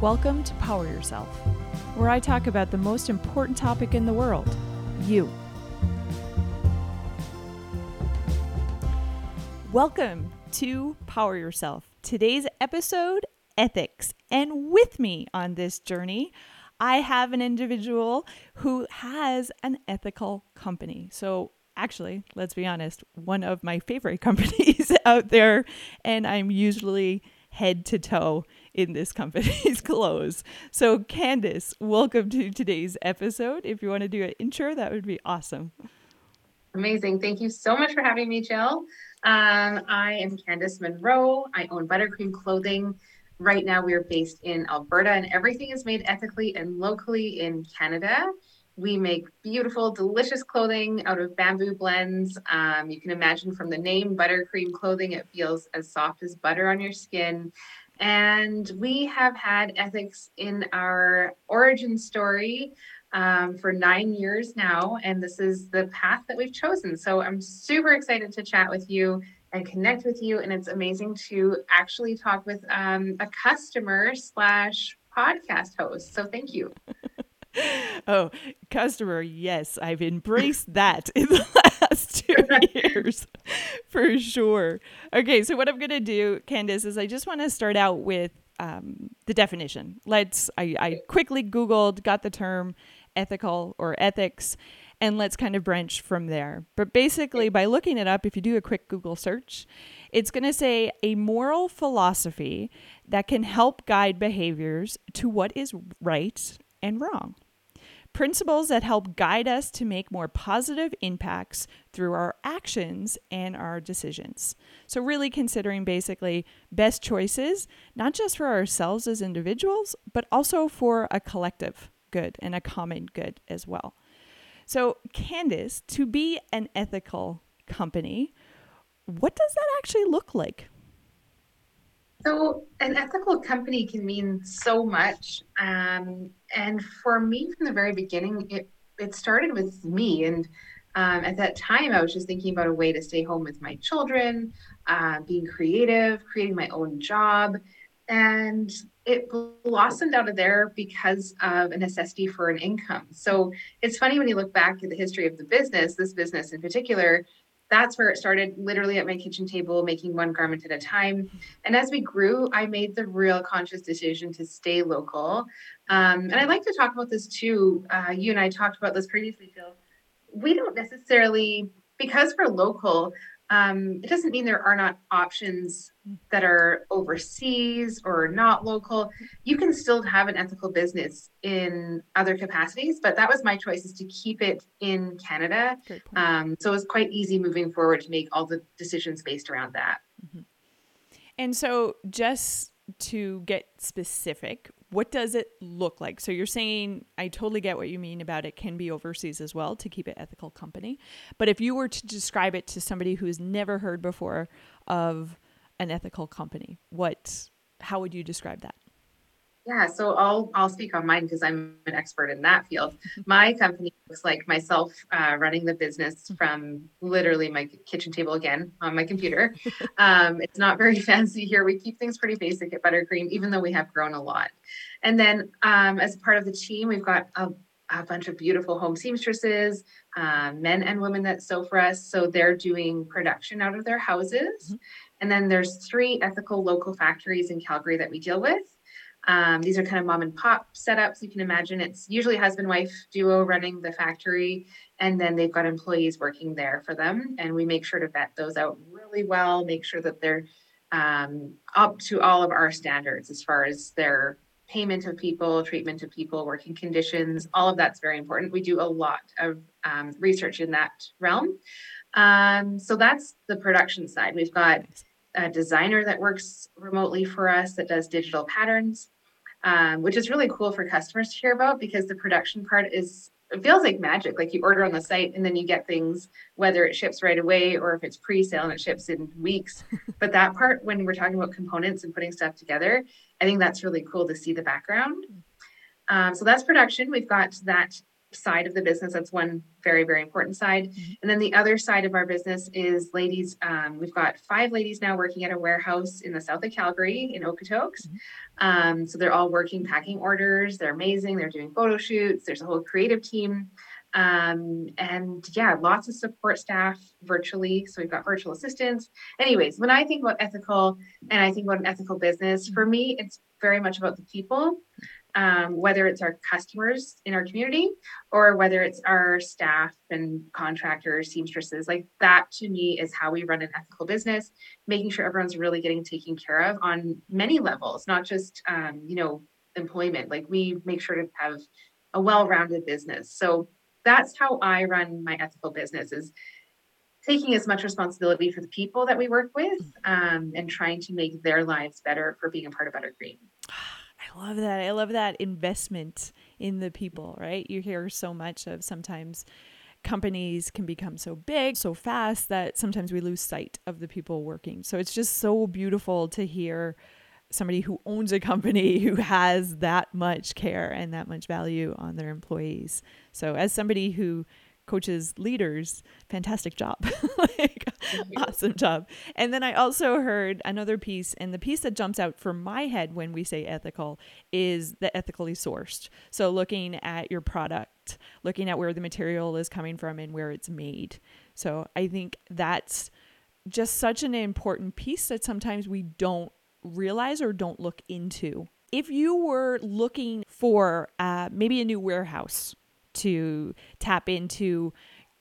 Welcome to Power Yourself, where I talk about the most important topic in the world you. Welcome to Power Yourself. Today's episode ethics. And with me on this journey, I have an individual who has an ethical company. So, actually, let's be honest, one of my favorite companies out there. And I'm usually head to toe in this company's clothes. So, Candace, welcome to today's episode. If you want to do an intro, that would be awesome. Amazing. Thank you so much for having me, Jill. Um, I am Candace Monroe. I own Buttercream Clothing. Right now, we are based in Alberta, and everything is made ethically and locally in Canada. We make beautiful, delicious clothing out of bamboo blends. Um, you can imagine from the name Buttercream Clothing, it feels as soft as butter on your skin. And we have had ethics in our origin story um, for nine years now, and this is the path that we've chosen. So I'm super excited to chat with you and connect with you. And it's amazing to actually talk with um, a customer slash podcast host. So thank you. oh, customer, yes, I've embraced that in the last two years for sure. Okay, so what I'm going to do, Candace, is I just want to start out with um, the definition. Let's, I, I quickly Googled, got the term ethical or ethics, and let's kind of branch from there. But basically, by looking it up, if you do a quick Google search, it's going to say a moral philosophy that can help guide behaviors to what is right and wrong. Principles that help guide us to make more positive impacts through our actions and our decisions. So, really considering basically best choices, not just for ourselves as individuals, but also for a collective good and a common good as well. So, Candace, to be an ethical company, what does that actually look like? So, an ethical company can mean so much. Um, and for me, from the very beginning, it, it started with me. And um, at that time, I was just thinking about a way to stay home with my children, uh, being creative, creating my own job. And it blossomed out of there because of a necessity for an income. So it's funny when you look back at the history of the business, this business in particular, that's where it started literally at my kitchen table making one garment at a time. And as we grew i made the real conscious decision to stay local. Um, and i'd like to talk about this too. Uh, you and i talked about this previously Jill. We don't necessarily because we're local um, it doesn't mean there are not options that are overseas or not local. You can still have an ethical business in other capacities, but that was my choice is to keep it in Canada. Um, so it was quite easy moving forward to make all the decisions based around that. Mm-hmm. And so just to get specific, what does it look like? So you're saying I totally get what you mean about it can be overseas as well to keep it ethical company. But if you were to describe it to somebody who's never heard before of an ethical company, what how would you describe that? Yeah, so I'll I'll speak on mine because I'm an expert in that field. My company looks like myself uh, running the business mm-hmm. from literally my kitchen table again on my computer. Um, it's not very fancy here. We keep things pretty basic at Buttercream, even though we have grown a lot. And then um, as part of the team, we've got a, a bunch of beautiful home seamstresses, um, men and women that sew for us. So they're doing production out of their houses. Mm-hmm. And then there's three ethical local factories in Calgary that we deal with. Um, these are kind of mom and pop setups. You can imagine it's usually husband wife duo running the factory, and then they've got employees working there for them. And we make sure to vet those out really well, make sure that they're um, up to all of our standards as far as their payment of people, treatment of people, working conditions. All of that's very important. We do a lot of um, research in that realm. Um, so that's the production side. We've got a designer that works remotely for us that does digital patterns, um, which is really cool for customers to hear about because the production part is it feels like magic. Like you order on the site and then you get things, whether it ships right away or if it's pre-sale and it ships in weeks. but that part, when we're talking about components and putting stuff together, I think that's really cool to see the background. Um, so that's production. We've got that side of the business. That's one very, very important side. Mm-hmm. And then the other side of our business is ladies. Um, we've got five ladies now working at a warehouse in the south of Calgary in Okotoks. Mm-hmm. Um, so they're all working packing orders. They're amazing. They're doing photo shoots. There's a whole creative team. Um, and yeah, lots of support staff virtually. So we've got virtual assistants. Anyways, when I think about ethical and I think about an ethical business, for me, it's very much about the people um, whether it's our customers in our community or whether it's our staff and contractors, seamstresses, like that to me is how we run an ethical business, making sure everyone's really getting taken care of on many levels, not just, um, you know, employment. Like we make sure to have a well-rounded business. So that's how I run my ethical business is taking as much responsibility for the people that we work with um, and trying to make their lives better for being a part of Buttercream. I love that. I love that investment in the people, right? You hear so much of sometimes companies can become so big so fast that sometimes we lose sight of the people working. So it's just so beautiful to hear somebody who owns a company who has that much care and that much value on their employees. So as somebody who coaches leaders fantastic job. Like awesome job. And then i also heard another piece and the piece that jumps out for my head when we say ethical is the ethically sourced. So looking at your product looking at where the material is coming from and where it's made. So i think that's just such an important piece that sometimes we don't realize or don't look into. If you were looking for uh, maybe a new warehouse to tap into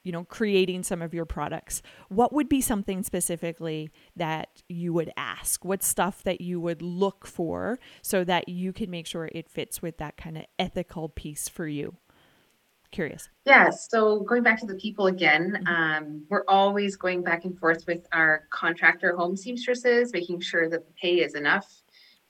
you know creating some of your products. What would be something specifically that you would ask? What stuff that you would look for so that you can make sure it fits with that kind of ethical piece for you? Curious. Yeah so going back to the people again mm-hmm. um, we're always going back and forth with our contractor home seamstresses making sure that the pay is enough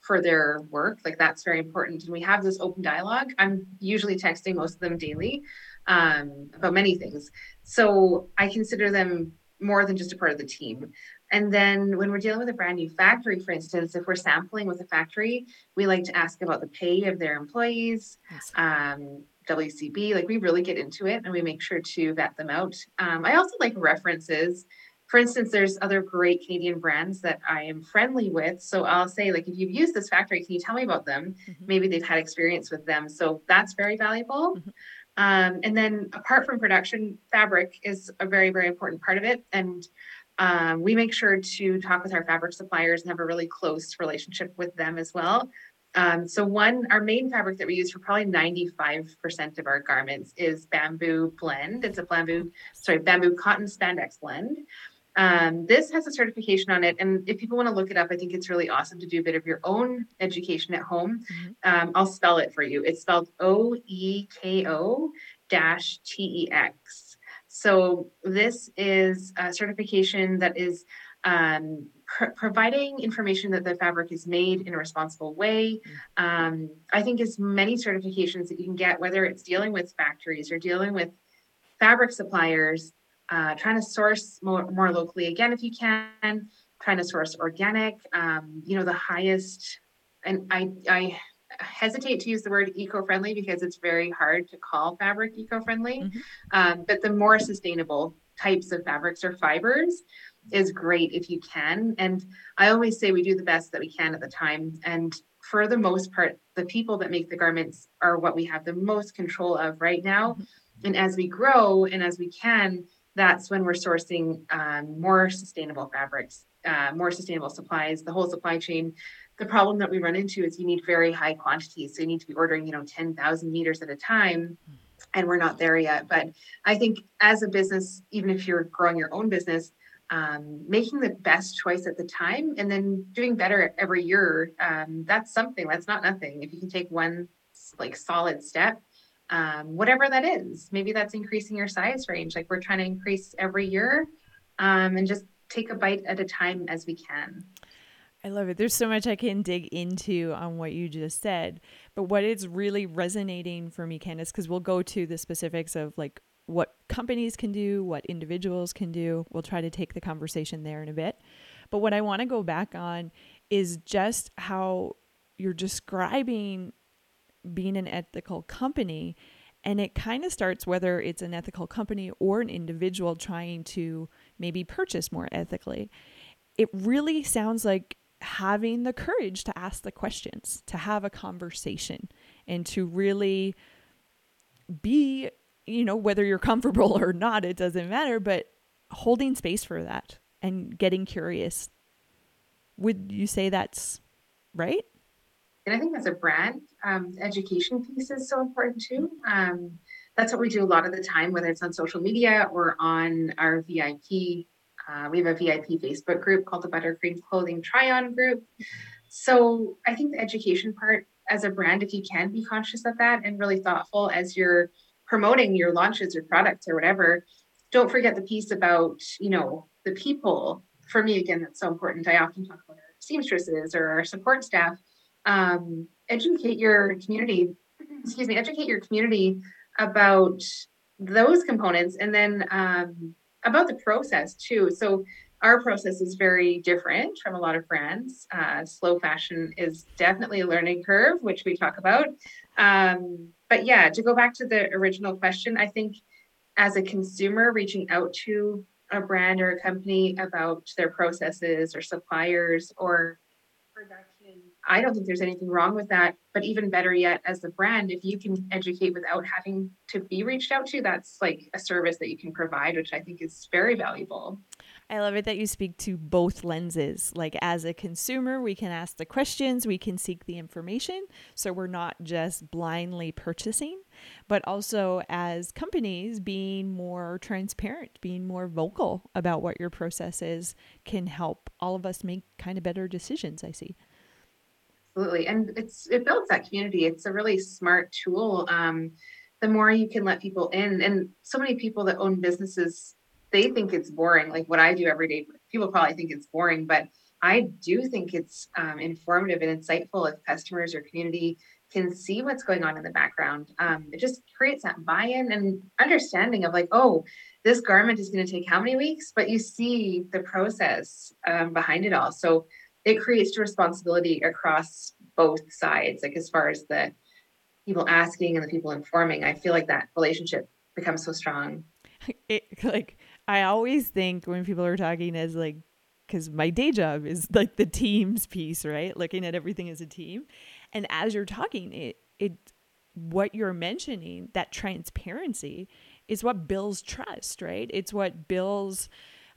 for their work. Like that's very important. And we have this open dialogue. I'm usually texting most of them daily um, about many things. So I consider them more than just a part of the team. And then when we're dealing with a brand new factory, for instance, if we're sampling with a factory, we like to ask about the pay of their employees, um, WCB. Like we really get into it and we make sure to vet them out. Um, I also like references for instance, there's other great Canadian brands that I am friendly with. So I'll say, like, if you've used this factory, can you tell me about them? Mm-hmm. Maybe they've had experience with them. So that's very valuable. Mm-hmm. Um, and then apart from production, fabric is a very, very important part of it. And um, we make sure to talk with our fabric suppliers and have a really close relationship with them as well. Um, so one, our main fabric that we use for probably 95% of our garments is bamboo blend. It's a bamboo, sorry, bamboo cotton spandex blend. Um, this has a certification on it, and if people want to look it up, I think it's really awesome to do a bit of your own education at home. Mm-hmm. Um, I'll spell it for you. It's spelled O E K O dash T E X. So this is a certification that is um, pr- providing information that the fabric is made in a responsible way. Mm-hmm. Um, I think as many certifications that you can get, whether it's dealing with factories or dealing with fabric suppliers uh, trying to source more, more locally again if you can trying to source organic um, you know the highest and i i hesitate to use the word eco-friendly because it's very hard to call fabric eco-friendly mm-hmm. um, but the more sustainable types of fabrics or fibers is great if you can and i always say we do the best that we can at the time and for the most part the people that make the garments are what we have the most control of right now mm-hmm. and as we grow and as we can that's when we're sourcing um, more sustainable fabrics, uh, more sustainable supplies, the whole supply chain. The problem that we run into is you need very high quantities. So you need to be ordering, you know, 10,000 meters at a time. And we're not there yet. But I think as a business, even if you're growing your own business, um, making the best choice at the time and then doing better every year, um, that's something. That's not nothing. If you can take one like solid step, um, whatever that is. Maybe that's increasing your size range. Like we're trying to increase every year um, and just take a bite at a time as we can. I love it. There's so much I can dig into on what you just said. But what is really resonating for me, Candace, because we'll go to the specifics of like what companies can do, what individuals can do. We'll try to take the conversation there in a bit. But what I want to go back on is just how you're describing being an ethical company And it kind of starts whether it's an ethical company or an individual trying to maybe purchase more ethically. It really sounds like having the courage to ask the questions, to have a conversation, and to really be, you know, whether you're comfortable or not, it doesn't matter, but holding space for that and getting curious. Would you say that's right? And I think as a brand, um, education piece is so important too. Um, that's what we do a lot of the time, whether it's on social media or on our VIP. Uh, we have a VIP Facebook group called the Buttercream Clothing Try On Group. So I think the education part as a brand, if you can be conscious of that and really thoughtful as you're promoting your launches or products or whatever, don't forget the piece about, you know, the people. For me, again, that's so important. I often talk about our seamstresses or our support staff um, educate your community excuse me educate your community about those components and then um, about the process too so our process is very different from a lot of brands uh, slow fashion is definitely a learning curve which we talk about um, but yeah to go back to the original question i think as a consumer reaching out to a brand or a company about their processes or suppliers or. I don't think there's anything wrong with that. But even better yet, as a brand, if you can educate without having to be reached out to, that's like a service that you can provide, which I think is very valuable. I love it that you speak to both lenses. Like, as a consumer, we can ask the questions, we can seek the information. So we're not just blindly purchasing, but also as companies, being more transparent, being more vocal about what your process is can help all of us make kind of better decisions, I see. Absolutely. And it's it builds that community. It's a really smart tool. Um, the more you can let people in, and so many people that own businesses they think it's boring, like what I do every day. People probably think it's boring, but I do think it's um, informative and insightful if customers or community can see what's going on in the background. Um, it just creates that buy-in and understanding of like, oh, this garment is going to take how many weeks, but you see the process um, behind it all. So it creates responsibility across both sides. Like as far as the people asking and the people informing, I feel like that relationship becomes so strong. It, like I always think when people are talking as like, because my day job is like the teams piece, right? Looking at everything as a team. And as you're talking, it, it, what you're mentioning, that transparency is what builds trust, right? It's what builds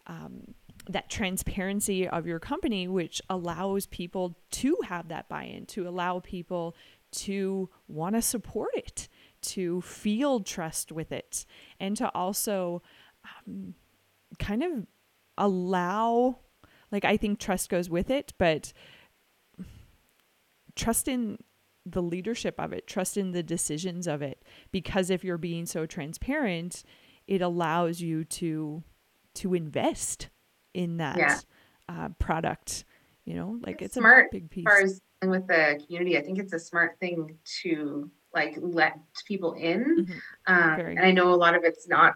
um, that transparency of your company, which allows people to have that buy in, to allow people to want to support it, to feel trust with it, and to also um, kind of allow like I think trust goes with it, but trust in the leadership of it, trust in the decisions of it because if you're being so transparent, it allows you to to invest in that yeah. uh, product. You know, like it's, it's smart a big piece. As far as with the community, I think it's a smart thing to like let people in. Mm-hmm. Um, and I know a lot of it's not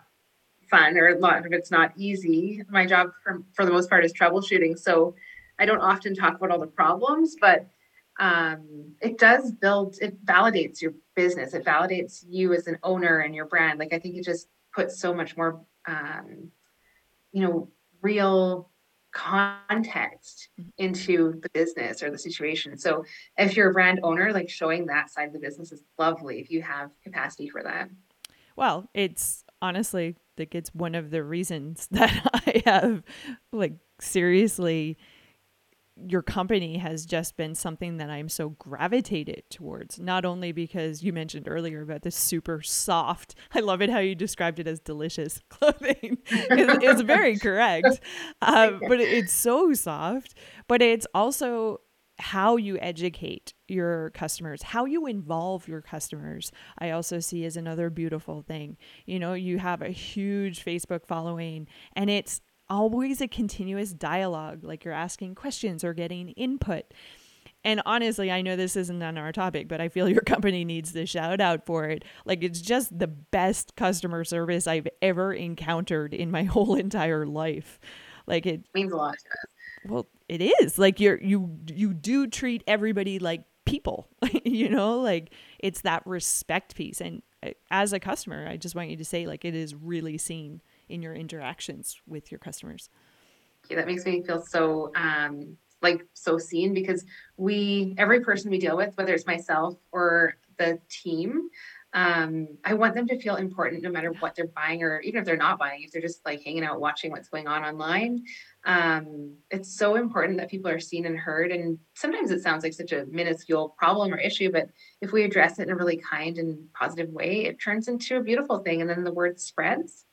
fun or a lot of it's not easy. My job for, for the most part is troubleshooting. So I don't often talk about all the problems, but um, it does build, it validates your business. It validates you as an owner and your brand. Like I think it just puts so much more, um, you know, real context mm-hmm. into the business or the situation. So if you're a brand owner, like showing that side of the business is lovely if you have capacity for that. Well, it's honestly like it's one of the reasons that I have like seriously your company has just been something that I'm so gravitated towards. Not only because you mentioned earlier about the super soft, I love it how you described it as delicious clothing. it's, very correct, um, but it's so soft. But it's also how you educate your customers, how you involve your customers, I also see as another beautiful thing. You know, you have a huge Facebook following and it's always a continuous dialogue, like you're asking questions or getting input. And honestly, I know this isn't on our topic, but I feel your company needs the shout out for it. Like it's just the best customer service I've ever encountered in my whole entire life. Like it means a lot to us well it is like you're you you do treat everybody like people you know like it's that respect piece and uh, as a customer, I just want you to say like it is really seen in your interactions with your customers. Yeah, that makes me feel so um, like so seen because we every person we deal with, whether it's myself or the team, um, I want them to feel important no matter what they're buying or even if they're not buying, if they're just like hanging out watching what's going on online. Um, it's so important that people are seen and heard. And sometimes it sounds like such a minuscule problem or issue, but if we address it in a really kind and positive way, it turns into a beautiful thing. And then the word spreads.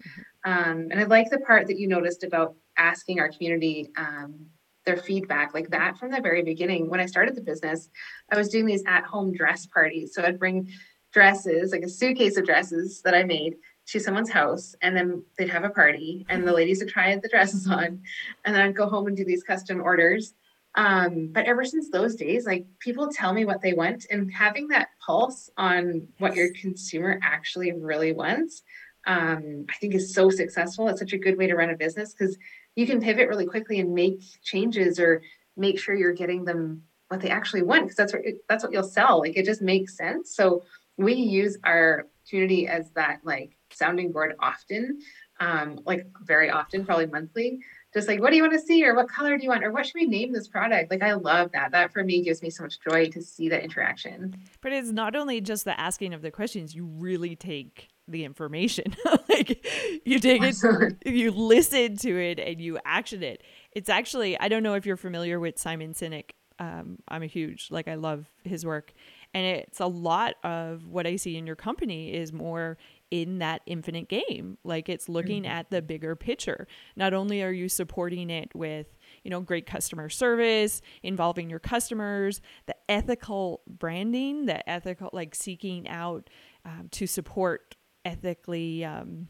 Um, and I like the part that you noticed about asking our community um, their feedback like that from the very beginning. When I started the business, I was doing these at home dress parties. So I'd bring dresses, like a suitcase of dresses that I made to someone's house and then they'd have a party and the ladies would try the dresses on and then I'd go home and do these custom orders. Um, but ever since those days, like people tell me what they want and having that pulse on what your consumer actually really wants, um, I think is so successful. It's such a good way to run a business because you can pivot really quickly and make changes or make sure you're getting them what they actually want because that's what that's what you'll sell. Like it just makes sense. So we use our community as that like sounding board often, um, like very often, probably monthly. Just like, what do you want to see, or what color do you want, or what should we name this product? Like, I love that. That for me gives me so much joy to see that interaction. But it's not only just the asking of the questions; you really take the information. like you take it, you listen to it, and you action it. It's actually I don't know if you're familiar with Simon Sinek. Um, I'm a huge like I love his work, and it's a lot of what I see in your company is more in that infinite game. Like it's looking mm-hmm. at the bigger picture. Not only are you supporting it with, you know, great customer service, involving your customers, the ethical branding, the ethical, like seeking out um, to support ethically, um,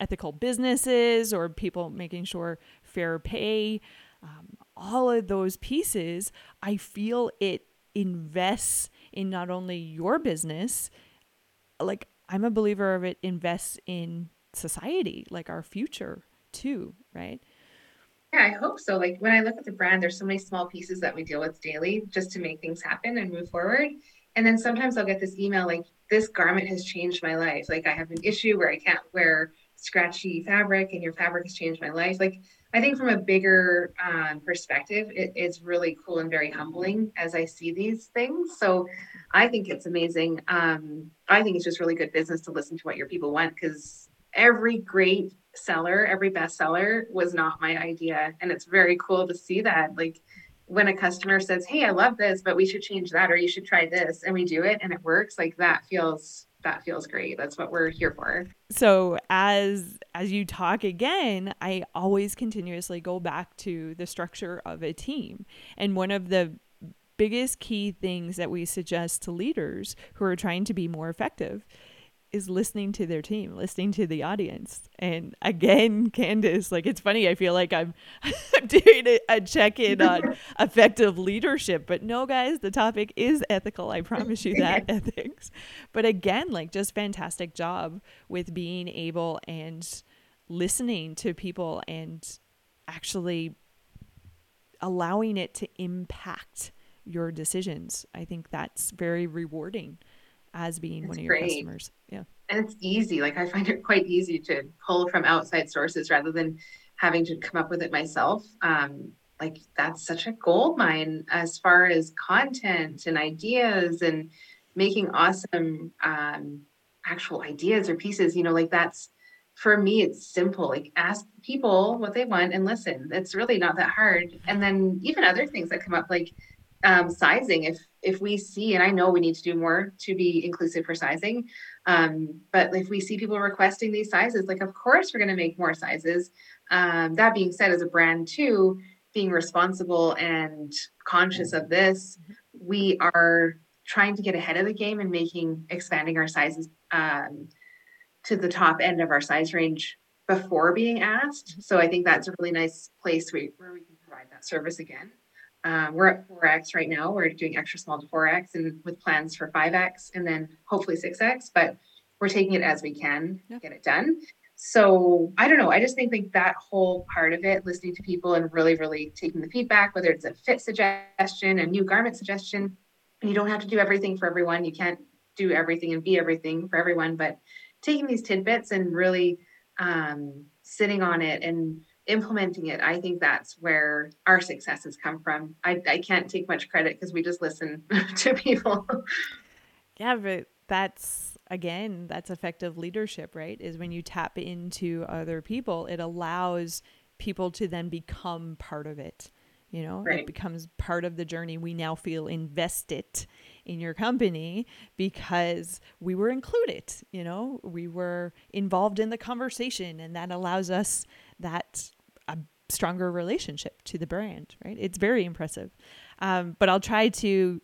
ethical businesses or people making sure fair pay. Um, all of those pieces, I feel it invests in not only your business, like I'm a believer of it invests in society, like our future too, right? Yeah, I hope so. Like when I look at the brand, there's so many small pieces that we deal with daily just to make things happen and move forward. And then sometimes I'll get this email like, this garment has changed my life. Like I have an issue where I can't wear scratchy fabric and your fabric has changed my life. Like I think from a bigger um, perspective, it, it's really cool and very humbling as I see these things. So I think it's amazing. Um, I think it's just really good business to listen to what your people want because every great seller, every bestseller was not my idea. And it's very cool to see that. Like when a customer says, Hey, I love this, but we should change that, or you should try this, and we do it and it works, like that feels that feels great. That's what we're here for. So as as you talk again, I always continuously go back to the structure of a team. And one of the biggest key things that we suggest to leaders who are trying to be more effective is listening to their team, listening to the audience. And again, Candace, like it's funny, I feel like I'm, doing a, a check in on effective leadership. But no, guys, the topic is ethical. I promise you that ethics. But again, like just fantastic job with being able and listening to people and actually allowing it to impact your decisions. I think that's very rewarding as being one of your great. customers. Yeah. And it's easy. Like I find it quite easy to pull from outside sources rather than having to come up with it myself. Um, like that's such a gold mine as far as content and ideas and making awesome um, actual ideas or pieces. You know, like that's for me, it's simple. Like ask people what they want and listen. It's really not that hard. And then even other things that come up, like um, sizing. If if we see and i know we need to do more to be inclusive for sizing um, but if we see people requesting these sizes like of course we're going to make more sizes. Um, that being said as a brand too being responsible and conscious of this we are trying to get ahead of the game and making expanding our sizes um, to the top end of our size range before being asked. So i think that's a really nice place where, where we can provide that service again um, we're at 4x right now. We're doing extra small to 4x and with plans for 5x and then hopefully 6x, but we're taking it as we can yeah. get it done. So I don't know. I just think like that whole part of it, listening to people and really, really taking the feedback, whether it's a fit suggestion, a new garment suggestion, you don't have to do everything for everyone. You can't do everything and be everything for everyone, but taking these tidbits and really um, sitting on it and implementing it, I think that's where our successes come from. I, I can't take much credit because we just listen to people. yeah, but that's again, that's effective leadership, right? Is when you tap into other people, it allows people to then become part of it. You know, right. it becomes part of the journey. We now feel invested in your company because we were included, you know, we were involved in the conversation, and that allows us that a stronger relationship to the brand, right? It's very impressive. Um, but I'll try to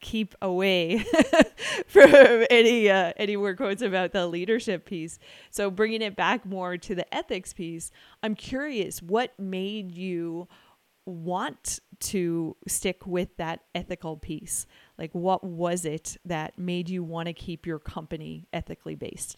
keep away from any uh, any more quotes about the leadership piece. So bringing it back more to the ethics piece, I'm curious what made you want to stick with that ethical piece? Like, what was it that made you want to keep your company ethically based?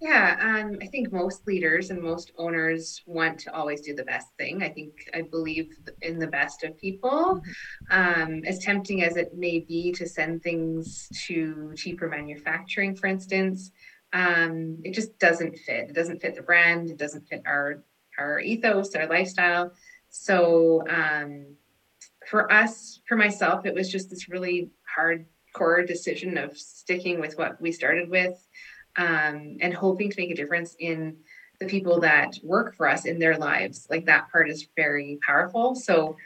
Yeah, um, I think most leaders and most owners want to always do the best thing. I think I believe in the best of people. Mm-hmm. Um, as tempting as it may be to send things to cheaper manufacturing, for instance, um, it just doesn't fit. It doesn't fit the brand. It doesn't fit our our ethos, our lifestyle. So um, for us, for myself, it was just this really hardcore decision of sticking with what we started with um, and hoping to make a difference in the people that work for us in their lives. Like that part is very powerful. So,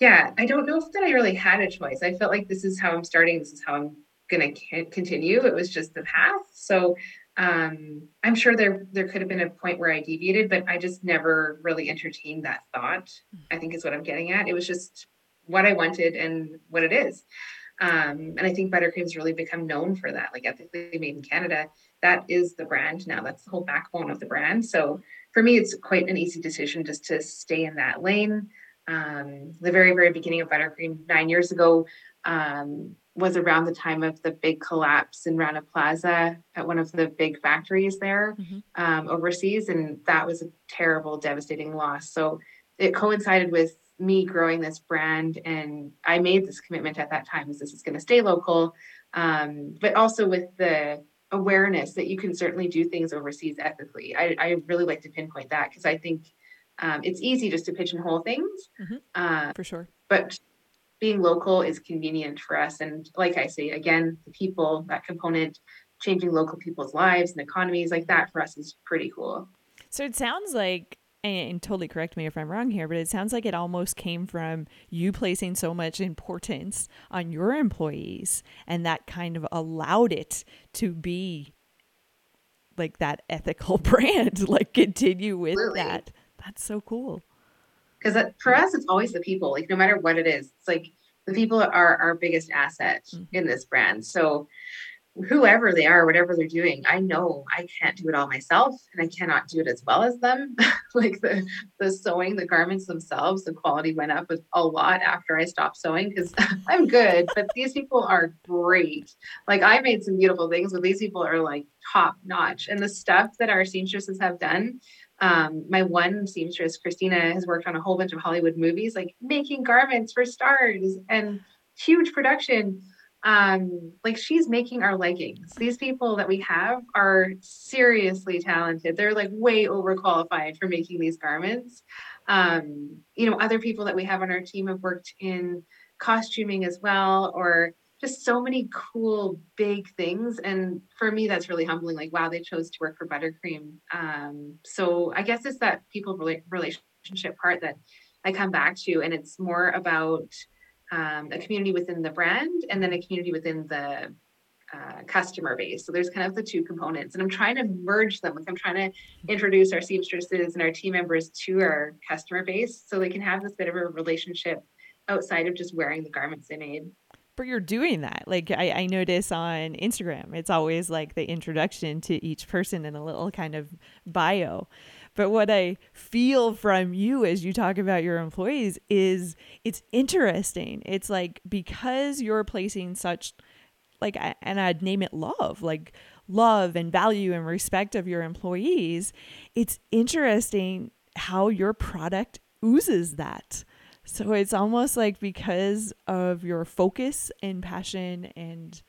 yeah, I don't know if that I really had a choice. I felt like this is how I'm starting. This is how I'm going to continue. It was just the path. So, um, I'm sure there there could have been a point where I deviated, but I just never really entertained that thought. I think is what I'm getting at. It was just what I wanted and what it is. Um, and I think Buttercream's really become known for that, like ethically made in Canada. That is the brand now. That's the whole backbone of the brand. So for me, it's quite an easy decision just to stay in that lane. Um, the very, very beginning of Buttercream nine years ago um, was around the time of the big collapse in Rana Plaza at one of the big factories there mm-hmm. um, overseas. And that was a terrible, devastating loss. So it coincided with me growing this brand and i made this commitment at that time is this is going to stay local um, but also with the awareness that you can certainly do things overseas ethically. I, I really like to pinpoint that because i think um, it's easy just to pigeonhole things mm-hmm. uh, for sure. but being local is convenient for us. And like i say again the people that component changing local people's lives and economies like that for us is pretty cool. So it sounds like and totally correct me if I'm wrong here, but it sounds like it almost came from you placing so much importance on your employees and that kind of allowed it to be like that ethical brand, like continue with Absolutely. that. That's so cool. Because for us, it's always the people, like no matter what it is, it's like the people are our biggest asset mm-hmm. in this brand. So whoever they are, whatever they're doing, I know I can't do it all myself and I cannot do it as well as them. like the the sewing, the garments themselves, the quality went up a lot after I stopped sewing because I'm good, but these people are great. Like I made some beautiful things, but these people are like top notch. And the stuff that our seamstresses have done, um, my one seamstress, Christina, has worked on a whole bunch of Hollywood movies, like making garments for stars and huge production um like she's making our leggings. These people that we have are seriously talented. They're like way overqualified for making these garments. Um you know other people that we have on our team have worked in costuming as well or just so many cool big things. And for me that's really humbling like wow they chose to work for buttercream. Um so i guess it's that people relationship part that i come back to and it's more about um, a community within the brand and then a community within the uh, customer base. So there's kind of the two components, and I'm trying to merge them. Like I'm trying to introduce our seamstresses and our team members to our customer base, so they can have this bit of a relationship outside of just wearing the garments they made. But you're doing that. Like I, I notice on Instagram, it's always like the introduction to each person and a little kind of bio. But what I feel from you as you talk about your employees is it's interesting. It's like because you're placing such like and I'd name it love, like love and value and respect of your employees, it's interesting how your product oozes that. So it's almost like because of your focus and passion and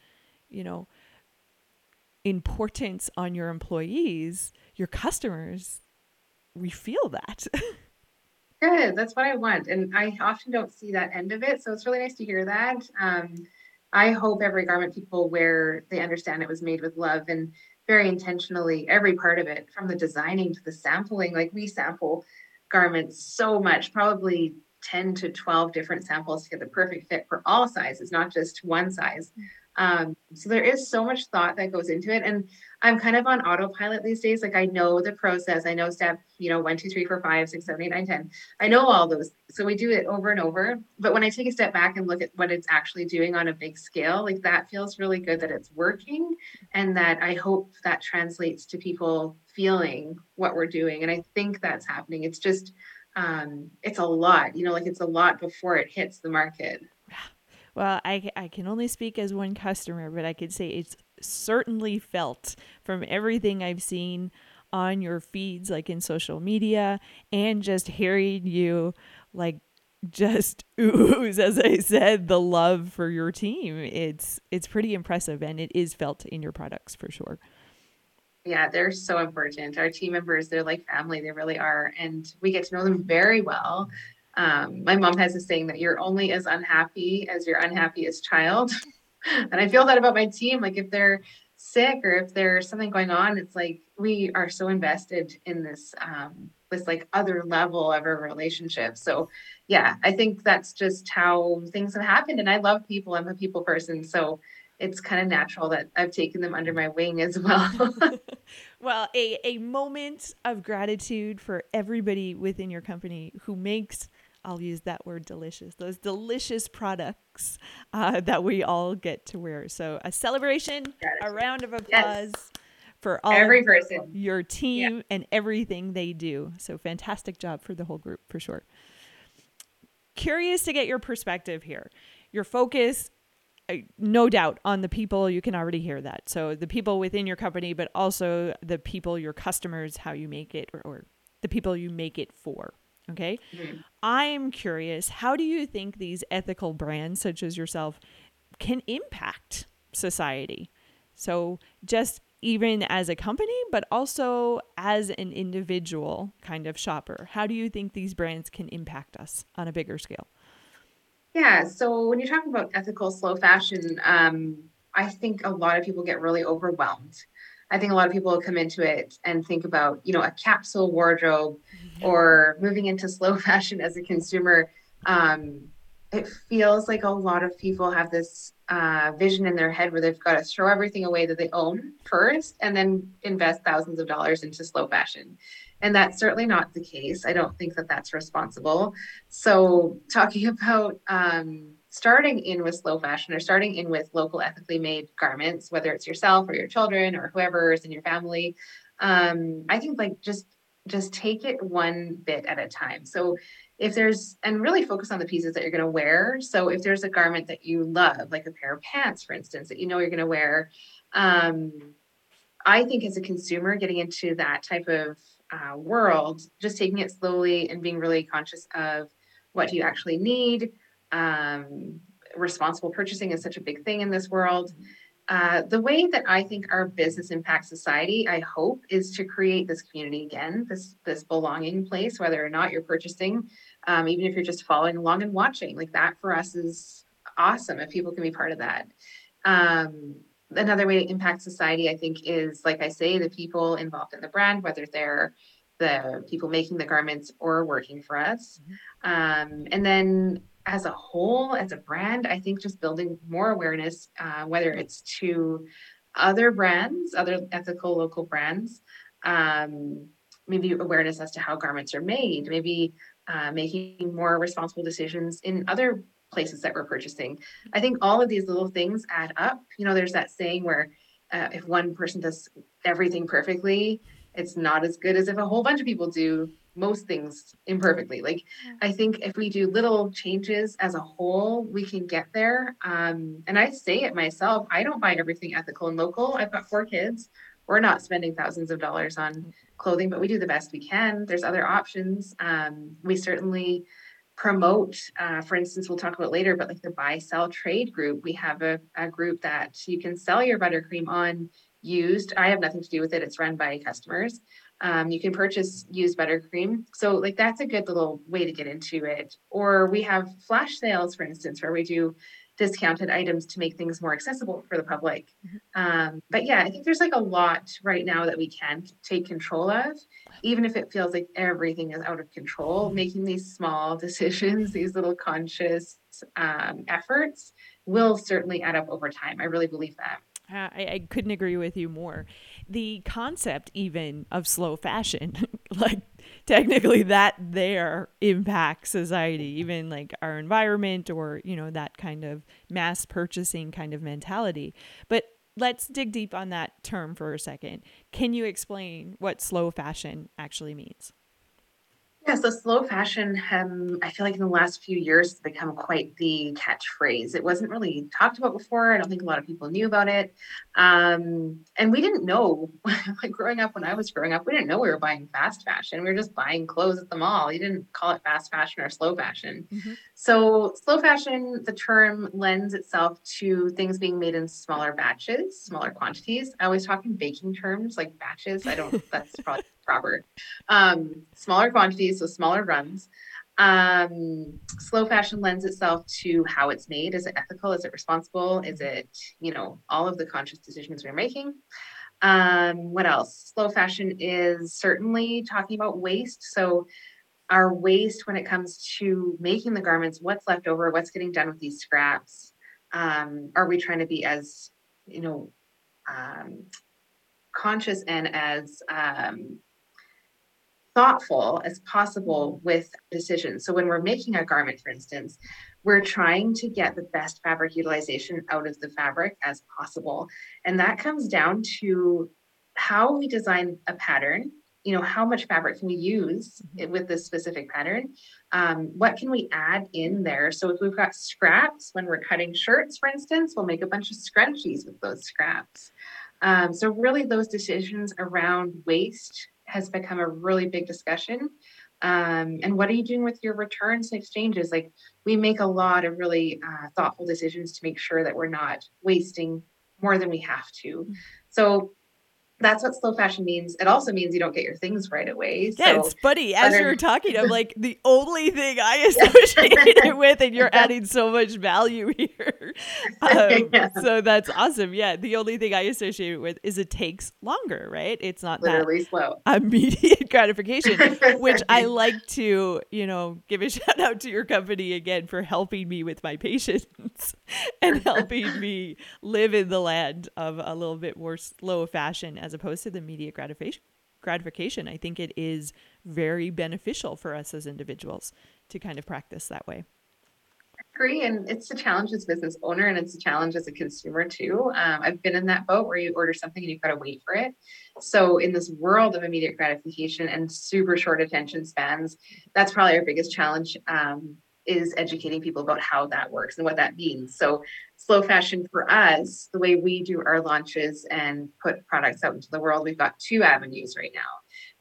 you know, importance on your employees, your customers, we feel that. Good. That's what I want. And I often don't see that end of it. So it's really nice to hear that. Um, I hope every garment people wear, they understand it was made with love and very intentionally, every part of it, from the designing to the sampling. Like we sample garments so much, probably 10 to 12 different samples to get the perfect fit for all sizes, not just one size. Um, so there is so much thought that goes into it. And I'm kind of on autopilot these days. Like I know the process, I know step, you know, one, two, three, four, five, six, seven, eight, nine, ten. I know all those. So we do it over and over. But when I take a step back and look at what it's actually doing on a big scale, like that feels really good that it's working and that I hope that translates to people feeling what we're doing. And I think that's happening. It's just um it's a lot, you know, like it's a lot before it hits the market. Well, I, I can only speak as one customer, but I could say it's certainly felt from everything I've seen on your feeds, like in social media, and just hearing you like just ooze, as I said, the love for your team. It's it's pretty impressive and it is felt in your products for sure. Yeah, they're so important. Our team members, they're like family, they really are. And we get to know them very well. Um, my mom has a saying that you're only as unhappy as your unhappiest child. and I feel that about my team. Like if they're sick or if there's something going on, it's like we are so invested in this um, this like other level of a relationship. So yeah, I think that's just how things have happened. And I love people. I'm a people person. So it's kind of natural that I've taken them under my wing as well. well, a, a moment of gratitude for everybody within your company who makes I'll use that word delicious, those delicious products uh, that we all get to wear. So a celebration, a round of applause yes. for all every person, your team, yeah. and everything they do. So fantastic job for the whole group for sure. Curious to get your perspective here. Your focus no doubt on the people you can already hear that so the people within your company but also the people your customers how you make it or, or the people you make it for okay mm-hmm. i'm curious how do you think these ethical brands such as yourself can impact society so just even as a company but also as an individual kind of shopper how do you think these brands can impact us on a bigger scale yeah. So when you're talking about ethical slow fashion, um, I think a lot of people get really overwhelmed. I think a lot of people come into it and think about, you know, a capsule wardrobe mm-hmm. or moving into slow fashion as a consumer. Um, it feels like a lot of people have this uh, vision in their head where they've got to throw everything away that they own first and then invest thousands of dollars into slow fashion. And that's certainly not the case. I don't think that that's responsible. So, talking about um, starting in with slow fashion or starting in with local ethically made garments, whether it's yourself or your children or whoever is in your family, um, I think like just just take it one bit at a time. So if there's and really focus on the pieces that you're going to wear. So if there's a garment that you love, like a pair of pants, for instance, that you know you're going to wear, um, I think as a consumer, getting into that type of uh, world, just taking it slowly and being really conscious of what do you actually need. Um, responsible purchasing is such a big thing in this world. Uh, the way that I think our business impacts society, I hope, is to create this community again, this this belonging place, whether or not you're purchasing, um, even if you're just following along and watching. Like that for us is awesome if people can be part of that. Um, another way to impact society, I think, is like I say, the people involved in the brand, whether they're the people making the garments or working for us. Mm-hmm. Um, and then as a whole, as a brand, I think just building more awareness, uh, whether it's to other brands, other ethical local brands, um, maybe awareness as to how garments are made, maybe uh, making more responsible decisions in other places that we're purchasing. I think all of these little things add up. You know, there's that saying where uh, if one person does everything perfectly, it's not as good as if a whole bunch of people do most things imperfectly. Like I think if we do little changes as a whole, we can get there. Um, and I say it myself, I don't buy everything ethical and local. I've got four kids. We're not spending thousands of dollars on clothing, but we do the best we can. There's other options. Um, we certainly promote uh, for instance we'll talk about later but like the buy sell trade group we have a, a group that you can sell your buttercream on used i have nothing to do with it it's run by customers um, you can purchase used buttercream so like that's a good little way to get into it or we have flash sales for instance where we do discounted items to make things more accessible for the public. Mm-hmm. Um, but yeah, I think there's like a lot right now that we can take control of, even if it feels like everything is out of control. Making these small decisions, these little conscious um, efforts will certainly add up over time. I really believe that. Uh, I, I couldn't agree with you more. The concept, even of slow fashion, like technically that there impacts society, even like our environment or, you know, that kind of mass purchasing kind of mentality. But let's dig deep on that term for a second. Can you explain what slow fashion actually means? Yeah, so slow fashion, um, I feel like in the last few years, has become quite the catchphrase. It wasn't really talked about before. I don't think a lot of people knew about it. Um, and we didn't know, like growing up, when I was growing up, we didn't know we were buying fast fashion. We were just buying clothes at the mall. You didn't call it fast fashion or slow fashion. Mm-hmm. So, slow fashion, the term lends itself to things being made in smaller batches, smaller quantities. I always talk in baking terms, like batches. I don't, that's probably proper. Um, smaller quantities, so smaller runs. Um, slow fashion lends itself to how it's made. Is it ethical? Is it responsible? Is it, you know, all of the conscious decisions we're making? Um, what else? Slow fashion is certainly talking about waste. So, our waste when it comes to making the garments, what's left over, what's getting done with these scraps? Um, are we trying to be as, you know, um, conscious and as um, thoughtful as possible with decisions. So when we're making a garment, for instance, we're trying to get the best fabric utilization out of the fabric as possible. And that comes down to how we design a pattern. You know, how much fabric can we use mm-hmm. with this specific pattern? Um, what can we add in there? So, if we've got scraps when we're cutting shirts, for instance, we'll make a bunch of scrunchies with those scraps. Um, so, really, those decisions around waste has become a really big discussion. Um, and what are you doing with your returns and exchanges? Like we make a lot of really uh, thoughtful decisions to make sure that we're not wasting more than we have to. Mm. So that's what slow fashion means. It also means you don't get your things right away. Yeah, so, it's funny. As you're talking, I'm like, the only thing I associate it with, and you're adding so much value here. Um, yeah. So that's awesome. Yeah, the only thing I associate it with is it takes longer, right? It's not Literally that slow. immediate gratification, which I like to, you know, give a shout out to your company again for helping me with my patience and helping me live in the land of a little bit more slow fashion as as opposed to the immediate gratification gratification i think it is very beneficial for us as individuals to kind of practice that way. Agree and it's a challenge as a business owner and it's a challenge as a consumer too. Um, i've been in that boat where you order something and you've got to wait for it. So in this world of immediate gratification and super short attention spans that's probably our biggest challenge um, is educating people about how that works and what that means. So, slow fashion for us, the way we do our launches and put products out into the world, we've got two avenues right now.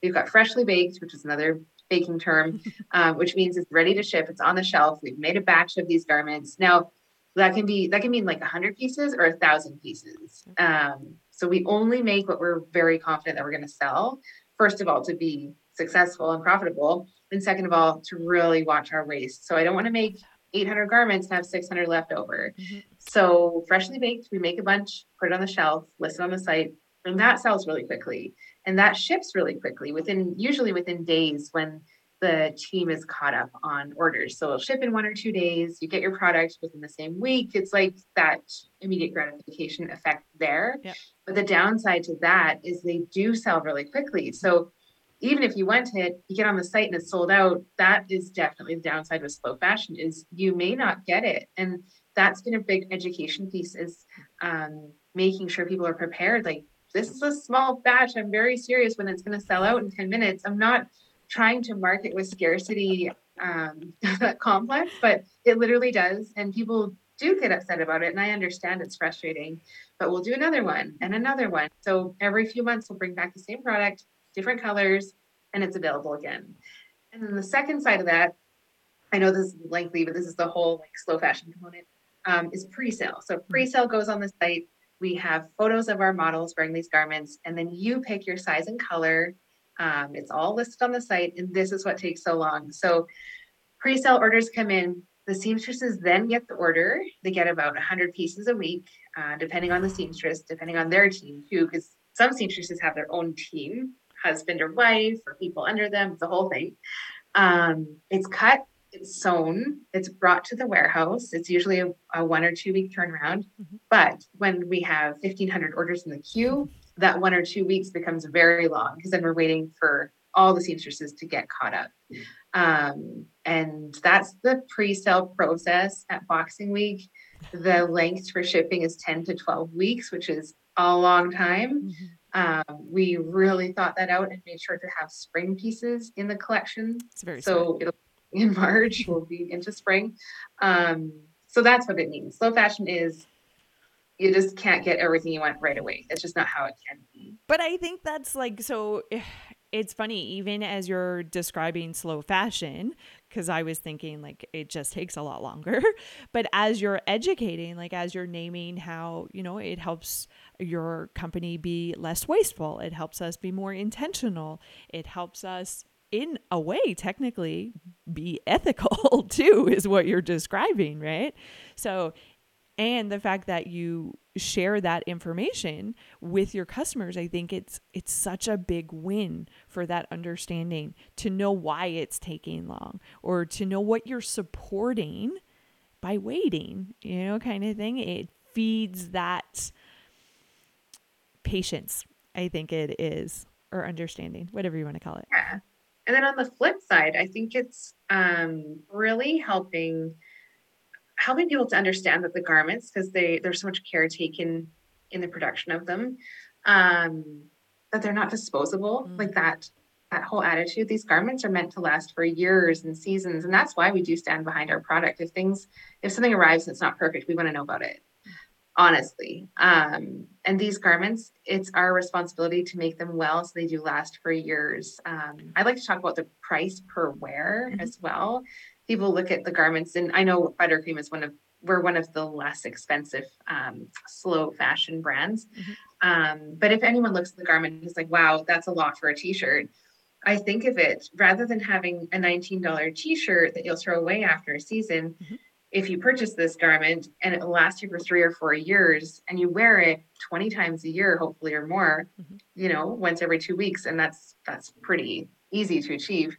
We've got freshly baked, which is another baking term, um, which means it's ready to ship. It's on the shelf. We've made a batch of these garments. Now, that can be that can mean like a hundred pieces or a thousand pieces. Um, so we only make what we're very confident that we're going to sell. First of all, to be successful and profitable. And second of all, to really watch our waste. So I don't want to make 800 garments and have 600 left over. Mm-hmm. So freshly baked, we make a bunch, put it on the shelf, list it on the site, and that sells really quickly. And that ships really quickly within usually within days when the team is caught up on orders. So it'll ship in one or two days. You get your product within the same week. It's like that immediate gratification effect there. Yep. But the downside to that is they do sell really quickly. So even if you went it, you get on the site and it's sold out. That is definitely the downside with slow fashion is you may not get it. And that's been a big education piece is um, making sure people are prepared. Like this is a small batch. I'm very serious when it's going to sell out in 10 minutes. I'm not trying to market with scarcity um, complex, but it literally does. And people do get upset about it. And I understand it's frustrating, but we'll do another one and another one. So every few months, we'll bring back the same product different colors, and it's available again. And then the second side of that I know this is lengthy, but this is the whole like slow fashion component, um, is pre-sale. So mm-hmm. pre-sale goes on the site. We have photos of our models wearing these garments, and then you pick your size and color. Um, it's all listed on the site, and this is what takes so long. So pre-sale orders come in. The seamstresses then get the order. They get about 100 pieces a week, uh, depending on the seamstress, depending on their team too, because some seamstresses have their own team, husband or wife, or people under them, the whole thing. Um, it's cut it's sewn, it's brought to the warehouse. It's usually a, a one or two week turnaround. Mm-hmm. But when we have 1,500 orders in the queue, that one or two weeks becomes very long because then we're waiting for all the seamstresses to get caught up. Um, and that's the pre sale process at Boxing Week. The length for shipping is 10 to 12 weeks, which is a long time. Um, we really thought that out and made sure to have spring pieces in the collection. It's very so smart. it'll in March. We'll be into spring. Um, so that's what it means. Slow fashion is you just can't get everything you want right away. It's just not how it can be. But I think that's like so it's funny even as you're describing slow fashion because I was thinking like it just takes a lot longer. But as you're educating, like as you're naming how, you know, it helps your company be less wasteful, it helps us be more intentional, it helps us in a way technically be ethical too is what you're describing right so and the fact that you share that information with your customers i think it's it's such a big win for that understanding to know why it's taking long or to know what you're supporting by waiting you know kind of thing. It feeds that patience i think it is or understanding whatever you want to call it. Yeah. And then on the flip side, I think it's um, really helping helping people to understand that the garments, because they there's so much care taken in the production of them, um, that they're not disposable. Mm. Like that that whole attitude. These garments are meant to last for years and seasons, and that's why we do stand behind our product. If things if something arrives and it's not perfect, we want to know about it honestly. Um, and these garments, it's our responsibility to make them well so they do last for years. Um, I'd like to talk about the price per wear mm-hmm. as well. People look at the garments, and I know Buttercream is one of we're one of the less expensive um, slow fashion brands. Mm-hmm. Um, but if anyone looks at the garment, it's like, wow, that's a lot for a t-shirt. I think of it rather than having a $19 t-shirt that you'll throw away after a season. Mm-hmm if you purchase this garment and it will last you for three or four years and you wear it 20 times a year hopefully or more mm-hmm. you know once every two weeks and that's that's pretty easy to achieve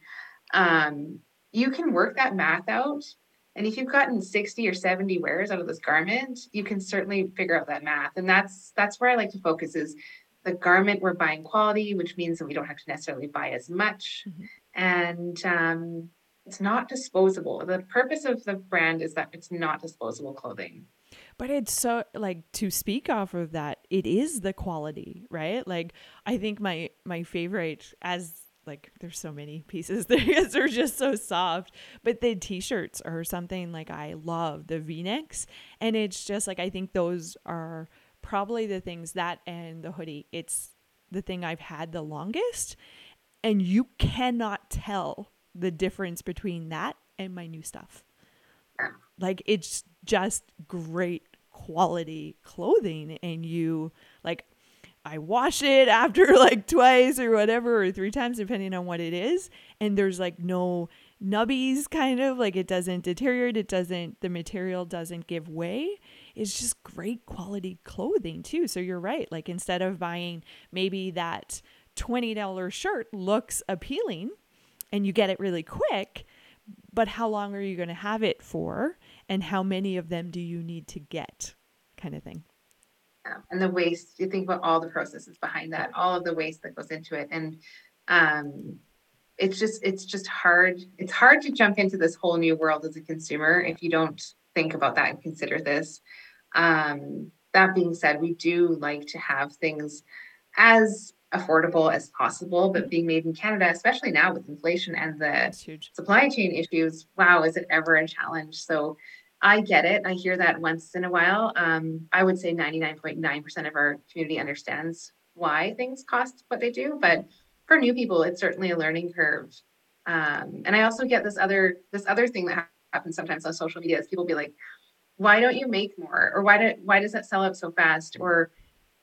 um, you can work that math out and if you've gotten 60 or 70 wears out of this garment you can certainly figure out that math and that's that's where i like to focus is the garment we're buying quality which means that we don't have to necessarily buy as much mm-hmm. and um, it's not disposable. The purpose of the brand is that it's not disposable clothing. But it's so like to speak off of that, it is the quality, right? Like I think my my favorite as like there's so many pieces there they're just so soft. But the t-shirts are something like i love the v-necks. And it's just like i think those are probably the things that and the hoodie it's the thing i've had the longest. And you cannot tell the difference between that and my new stuff. Like it's just great quality clothing and you like I wash it after like twice or whatever or three times depending on what it is and there's like no nubbies kind of like it doesn't deteriorate it doesn't the material doesn't give way it's just great quality clothing too so you're right like instead of buying maybe that $20 shirt looks appealing and you get it really quick, but how long are you going to have it for? And how many of them do you need to get? Kind of thing. Yeah. And the waste, you think about all the processes behind that, all of the waste that goes into it. And um, it's just it's just hard. It's hard to jump into this whole new world as a consumer if you don't think about that and consider this. Um, that being said, we do like to have things as affordable as possible, but being made in Canada, especially now with inflation and the supply chain issues, wow, is it ever a challenge? So I get it. I hear that once in a while. Um, I would say 99.9% of our community understands why things cost what they do. But for new people, it's certainly a learning curve. Um, and I also get this other this other thing that happens sometimes on social media is people be like, why don't you make more? Or why do why does that sell out so fast? Or,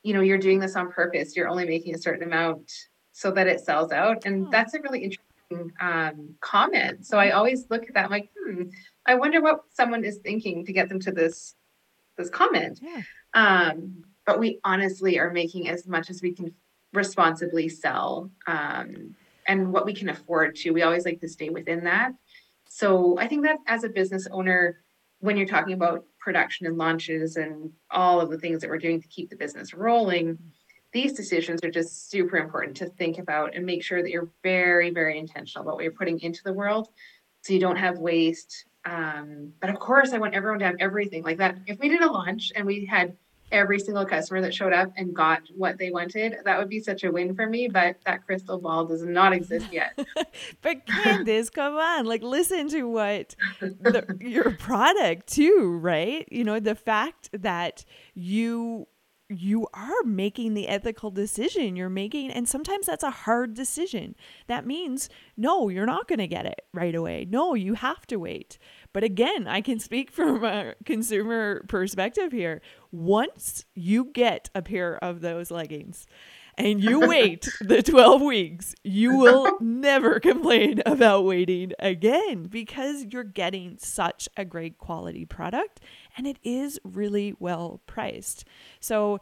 you know, you're doing this on purpose. You're only making a certain amount so that it sells out. And oh. that's a really interesting um, comment. So I always look at that I'm like, hmm, I wonder what someone is thinking to get them to this this comment. Yeah. Um, but we honestly are making as much as we can responsibly sell um, and what we can afford to. We always like to stay within that. So I think that as a business owner, when you're talking about production and launches and all of the things that we're doing to keep the business rolling, these decisions are just super important to think about and make sure that you're very, very intentional about what you're putting into the world so you don't have waste. Um, but of course, I want everyone to have everything like that. If we did a launch and we had every single customer that showed up and got what they wanted, that would be such a win for me. But that crystal ball does not exist yet. but Candace, come on, like listen to what the, your product too, right? You know, the fact that you you are making the ethical decision you're making and sometimes that's a hard decision. That means no you're not going to get it right away. No you have to wait. But again i can speak from a consumer perspective here. Once you get a pair of those leggings and you wait the 12 weeks, you will never complain about waiting again because you're getting such a great quality product and it is really well priced. So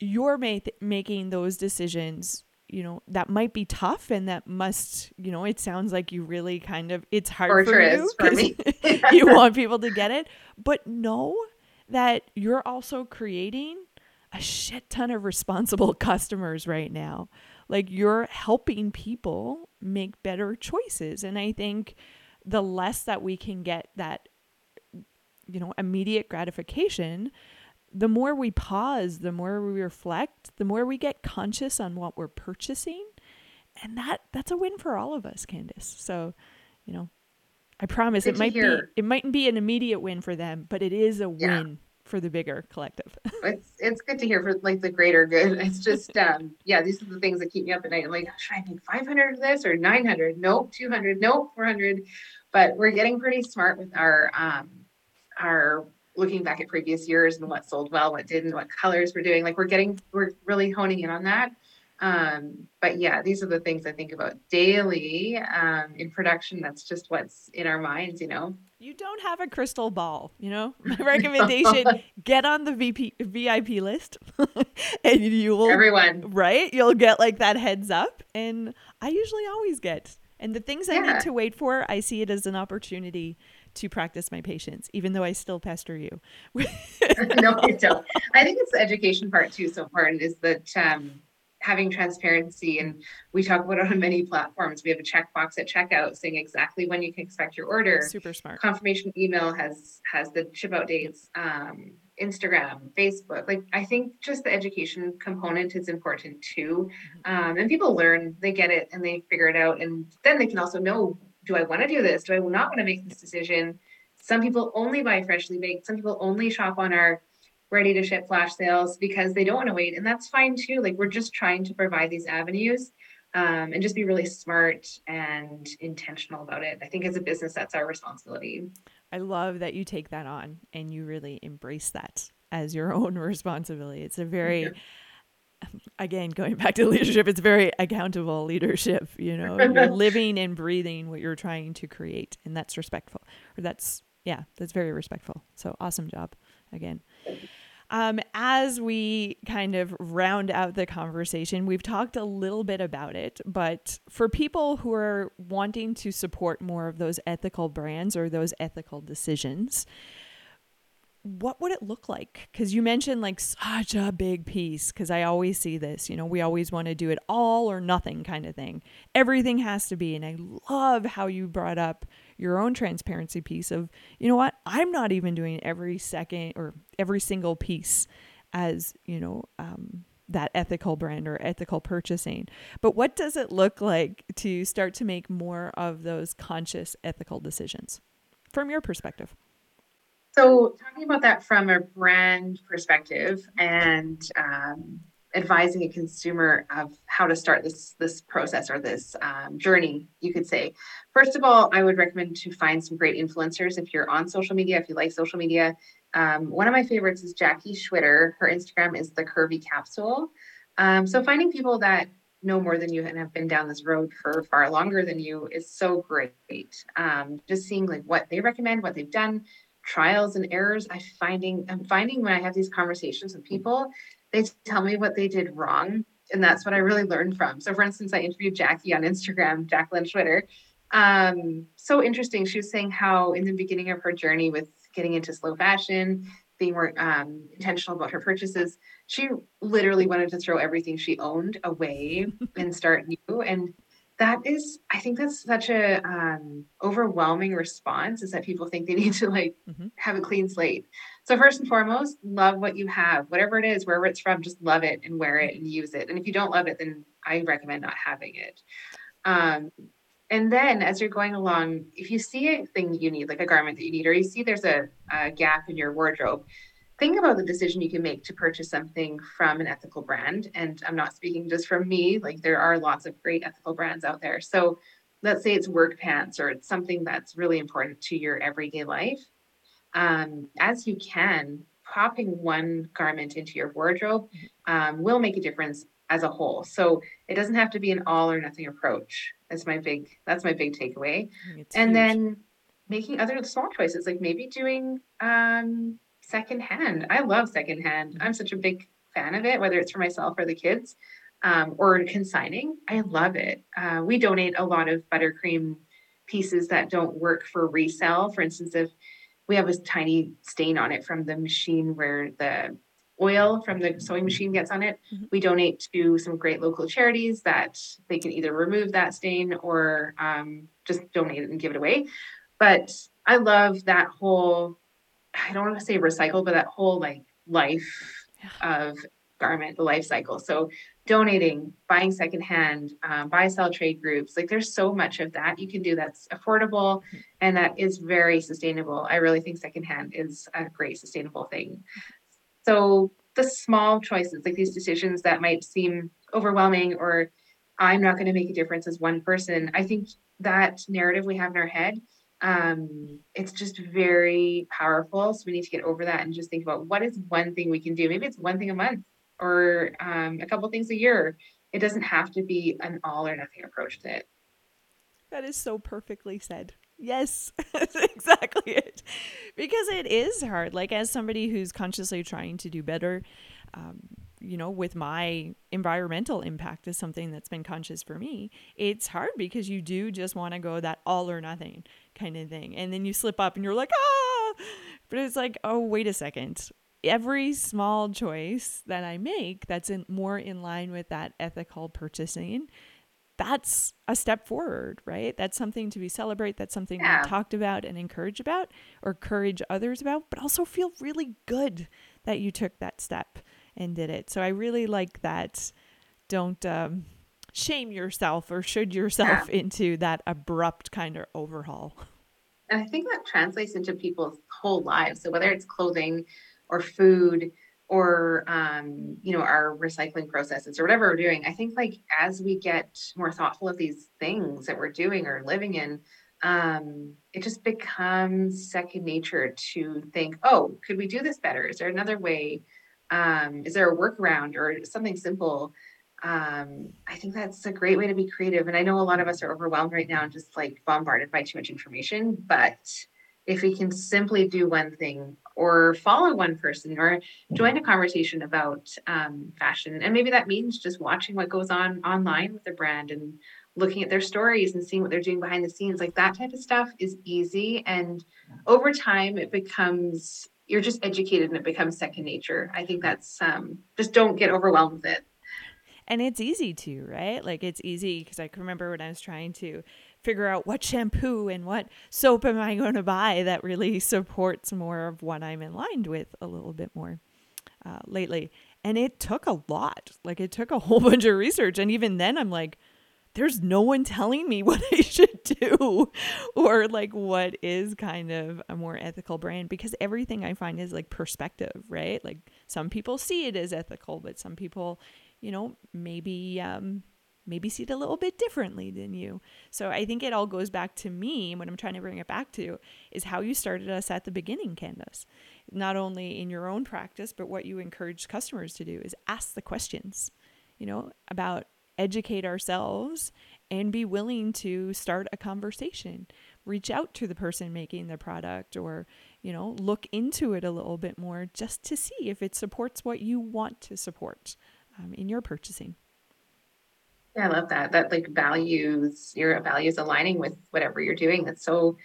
you're ma- making those decisions you know that might be tough and that must you know it sounds like you really kind of it's hard for you for you want people to get it but know that you're also creating a shit ton of responsible customers right now. Like you're helping people make better choices. And I think the less that we can get that, you know, immediate gratification, the more we pause, the more we reflect, the more we get conscious on what we're purchasing. And that that's a win for all of us, Candace. So, you know, I promise Good it might hear. be it mightn't be an immediate win for them, but it is a yeah. win for the bigger collective. it's it's good to hear for like the greater good. It's just um yeah, these are the things that keep me up at night. I'm like, should I make 500 of this or 900? Nope, 200. Nope, 400. But we're getting pretty smart with our um our looking back at previous years and what sold well, what didn't, what colors we're doing. Like we're getting we're really honing in on that. Um, but yeah, these are the things I think about daily um, in production. That's just what's in our minds, you know. You don't have a crystal ball, you know. My recommendation: get on the VP, VIP list, and you will everyone right. You'll get like that heads up, and I usually always get. And the things yeah. I need to wait for, I see it as an opportunity to practice my patience, even though I still pester you. no, you don't. I think it's the education part too. So important is that um, having transparency and we talk about it on many platforms we have a checkbox at checkout saying exactly when you can expect your order super smart confirmation email has has the ship out dates um, instagram facebook like i think just the education component is important too mm-hmm. um, and people learn they get it and they figure it out and then they can also know do i want to do this do i not want to make this decision some people only buy freshly baked some people only shop on our ready to ship flash sales because they don't want to wait. And that's fine too. Like we're just trying to provide these avenues um, and just be really smart and intentional about it. I think as a business, that's our responsibility. I love that you take that on and you really embrace that as your own responsibility. It's a very, again, going back to leadership, it's very accountable leadership. You know, you're living and breathing what you're trying to create, and that's respectful. Or that's, yeah, that's very respectful. So awesome job again. Um, as we kind of round out the conversation, we've talked a little bit about it, but for people who are wanting to support more of those ethical brands or those ethical decisions, what would it look like? Because you mentioned like such a big piece. Because I always see this, you know, we always want to do it all or nothing kind of thing. Everything has to be. And I love how you brought up your own transparency piece of, you know what, I'm not even doing every second or every single piece as, you know, um, that ethical brand or ethical purchasing. But what does it look like to start to make more of those conscious ethical decisions from your perspective? So, talking about that from a brand perspective and um, advising a consumer of how to start this this process or this um, journey you could say. First of all i would recommend to find some great influencers if you're on social media if you like social media. Um, one of my favorites is jackie schwitter. Her instagram is the curvy capsule. Um, so finding people that know more than you and have been down this road for far longer than you is so great. Um, just seeing like what they recommend what they've done trials and errors i finding i'm finding when i have these conversations with people they tell me what they did wrong. And that's what I really learned from. So, for instance, I interviewed Jackie on Instagram, Jacqueline twitter Um, so interesting. She was saying how, in the beginning of her journey with getting into slow fashion, being more um, intentional about her purchases, she literally wanted to throw everything she owned away and start new. And that is i think that's such a um, overwhelming response is that people think they need to like mm-hmm. have a clean slate. So first and foremost love what you have. Whatever it is wherever it's from just love it and wear it and use it. And if you don't love it then i recommend not having it. Um, and then as you're going along if you see a thing you need like a garment that you need or you see there's a, a gap in your wardrobe think about the decision you can make to purchase something from an ethical brand. And I'm not speaking just from me, like there are lots of great ethical brands out there. So let's say it's work pants or it's something that's really important to your everyday life. Um, as you can, popping one garment into your wardrobe um, will make a difference as a whole. So it doesn't have to be an all or nothing approach. That's my big that's my big takeaway. And huge. then making other small choices, like maybe doing um, secondhand. I love secondhand. I'm such a big fan of it, whether it's for myself or the kids um, or consigning. I love it. Uh, we donate a lot of buttercream pieces that don't work for resale. For instance, if we have a tiny stain on it from the machine where the oil from the sewing machine gets on it, mm-hmm. we donate to some great local charities that they can either remove that stain or um, just donate it and give it away. But I love that whole I don't want to say recycle, but that whole like life yeah. of garment, the life cycle. So donating, buying secondhand, um, buy sell trade groups, like there's so much of that you can do that's affordable mm-hmm. and that is very sustainable. I really think secondhand is a great sustainable thing. So the small choices, like these decisions that might seem overwhelming or I'm not going to make a difference as one person. I think that narrative we have in our head um, it's just very powerful. So we need to get over that and just think about what is one thing we can do. Maybe it's one thing a month or um, a couple things a year. It doesn't have to be an all or nothing approach to it. That is so perfectly said. Yes, that's exactly it. Because it is hard. Like, as somebody who's consciously trying to do better, um, you know, with my environmental impact is something that's been conscious for me, it's hard because you do just want to go that all or nothing kind of thing. And then you slip up and you're like, ah, but it's like, oh, wait a second. Every small choice that I make that's in more in line with that ethical purchasing, that's a step forward, right? That's something to be celebrate. That's something yeah. we talked about and encourage about or encourage others about, but also feel really good that you took that step and did it. So I really like that. Don't um, shame yourself or should yourself yeah. into that abrupt kind of overhaul. And I think that translates into people's whole lives. So whether it's clothing or food or um, you know our recycling processes or whatever we're doing, I think like as we get more thoughtful of these things that we're doing or living in, um, it just becomes second nature to think, oh, could we do this better? Is there another way? um, is there a workaround or something simple um, i think that's a great way to be creative and i know a lot of us are overwhelmed right now and just like bombarded by too much information but if we can simply do one thing or follow one person or join a conversation about um, fashion and maybe that means just watching what goes on online with the brand and looking at their stories and seeing what they're doing behind the scenes like that type of stuff is easy and over time it becomes you're just educated and it becomes second nature. I think that's um, just don't get overwhelmed with it. And it's easy to, right? Like it's easy because I can remember when I was trying to figure out what shampoo and what soap am I going to buy that really supports more of what I'm aligned with a little bit more uh, lately. And it took a lot. Like it took a whole bunch of research. And even then, I'm like, there's no one telling me what I should do or like what is kind of a more ethical brand because everything I find is like perspective, right? Like some people see it as ethical, but some people, you know, maybe um maybe see it a little bit differently than you. So I think it all goes back to me. What I'm trying to bring it back to is how you started us at the beginning, Candace. Not only in your own practice, but what you encourage customers to do is ask the questions, you know, about educate ourselves and be willing to start a conversation reach out to the person making the product or you know look into it a little bit more just to see if it supports what you want to support um, in your purchasing yeah i love that that like values your values aligning with whatever you're doing that's so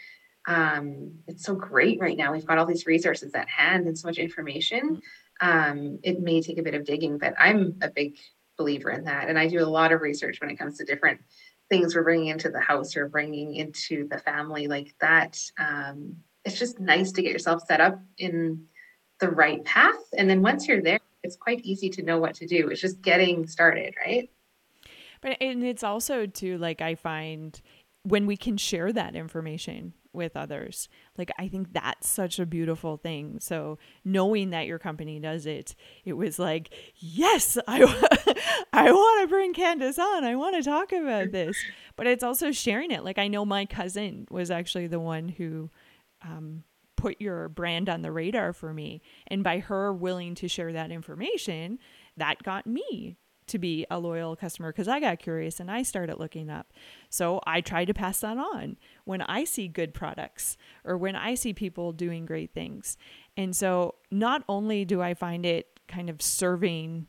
um it's so great right now we've got all these resources at hand and so much information mm-hmm. um it may take a bit of digging but i'm a big believer in that. And I do a lot of research when it comes to different things we're bringing into the house or bringing into the family like that. Um, it's just nice to get yourself set up in the right path. And then once you're there, it's quite easy to know what to do. It's just getting started, right? But and it's also too like I find when we can share that information with others. Like I think that's such a beautiful thing. So knowing that your company does it, it was like, yes, I I want to bring Candace on. I want to talk about this. But it's also sharing it. Like I know my cousin was actually the one who um, put your brand on the radar for me, and by her willing to share that information, that got me to be a loyal customer because I got curious and I started looking up. So I try to pass that on when I see good products or when I see people doing great things. And so not only do I find it kind of serving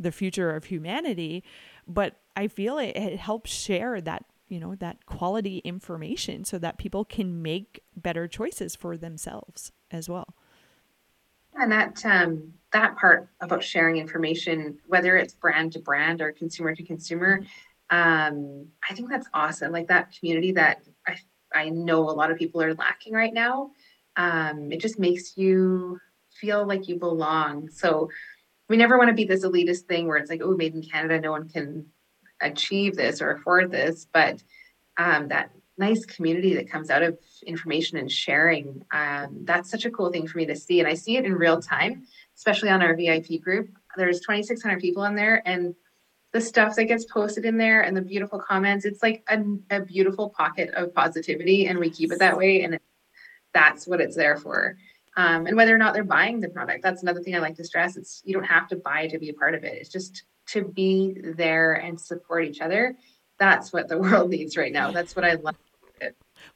the future of humanity, but I feel it, it helps share that you know that quality information so that people can make better choices for themselves as well and that um, that part about sharing information, whether it's brand to brand or consumer to consumer, um, I think that's awesome. Like that community that I I know a lot of people are lacking right now. Um, it just makes you feel like you belong. So we never want to be this elitist thing where it's like, oh, made in Canada, no one can achieve this or afford this. But um, that nice community that comes out of information and sharing. Um, that's such a cool thing for me to see. And I see it in real time, especially on our VIP group. There's 2,600 people in there, and the stuff that gets posted in there and the beautiful comments, it's like a, a beautiful pocket of positivity. And we keep it that way. And it, that's what it's there for. Um, and whether or not they're buying the product, that's another thing I like to stress. It's you don't have to buy to be a part of it. It's just to be there and support each other. That's what the world needs right now. That's what I love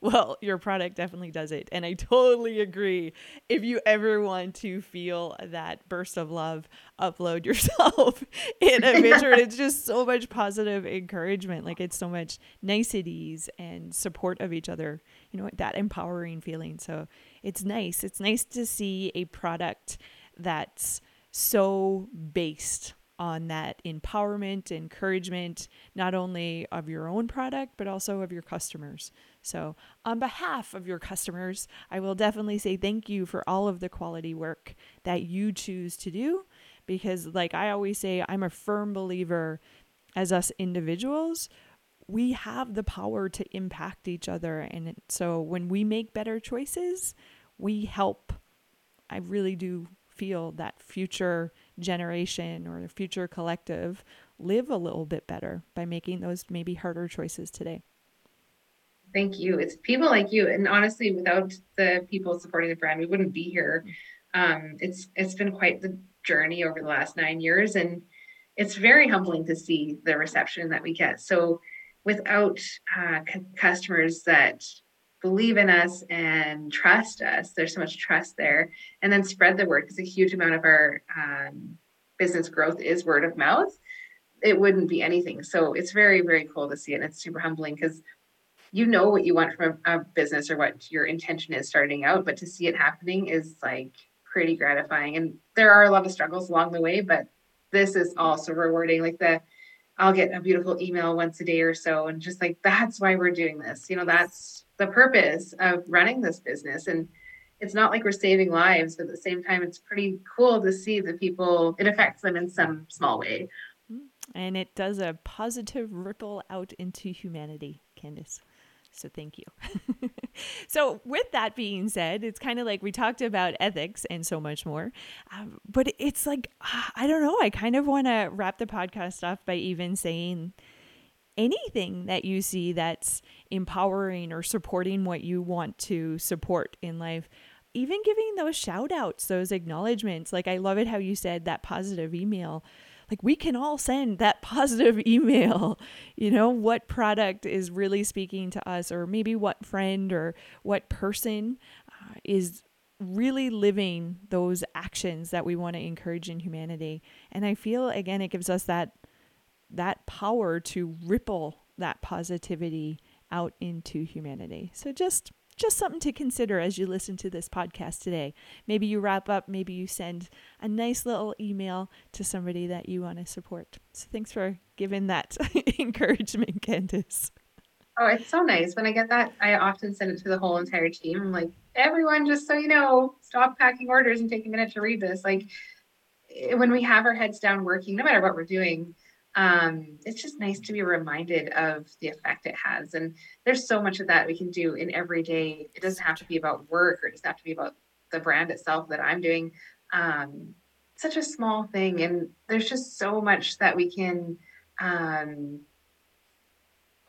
well, your product definitely does it. And I totally agree. If you ever want to feel that burst of love, upload yourself in a picture. it's just so much positive encouragement. Like it's so much niceties and support of each other, you know, that empowering feeling. So it's nice. It's nice to see a product that's so based on that empowerment, encouragement, not only of your own product, but also of your customers. So, on behalf of your customers, I will definitely say thank you for all of the quality work that you choose to do. Because, like I always say, I'm a firm believer as us individuals, we have the power to impact each other. And so, when we make better choices, we help. I really do feel that future generation or the future collective live a little bit better by making those maybe harder choices today. Thank you. It's people like you, and honestly, without the people supporting the brand, we wouldn't be here. Um, it's it's been quite the journey over the last nine years, and it's very humbling to see the reception that we get. So, without uh, c- customers that believe in us and trust us. There's so much trust there. And then spread the word because a huge amount of our um, business growth is word of mouth. It wouldn't be anything. So it's very, very cool to see it. And it's super humbling because you know what you want from a, a business or what your intention is starting out, but to see it happening is like pretty gratifying. And there are a lot of struggles along the way, but this is also rewarding. Like the I'll get a beautiful email once a day or so, and just like that's why we're doing this. You know, that's the purpose of running this business. And it's not like we're saving lives, but at the same time, it's pretty cool to see the people, it affects them in some small way. And it does a positive ripple out into humanity, Candace. So thank you. so, with that being said, it's kind of like we talked about ethics and so much more. Um, but it's like, I don't know, I kind of want to wrap the podcast off by even saying anything that you see that's empowering or supporting what you want to support in life even giving those shout outs those acknowledgments. Like i love it how you said that positive email. Like we can all send that positive email. You know what product is really speaking to us or maybe what friend or what person uh, is really living those actions that we want to encourage in humanity. And i feel again it gives us that that power to ripple that positivity out into humanity. So just just something to consider as you listen to this podcast today. Maybe you wrap up, maybe you send a nice little email to somebody that you want to support. So thanks for giving that encouragement, Candace. Oh, it's so nice. When I get that, I often send it to the whole entire team. I'm like, everyone, just so you know, stop packing orders and take a minute to read this. Like eh, when we have our heads down working, no matter what we're doing, um, it's just nice to be reminded of the effect it has. And there's so much of that we can do in every day. It doesn't have to be about work or it doesn't have to be about the brand itself that I'm doing. Um, such a small thing. And there's just so much that we can um,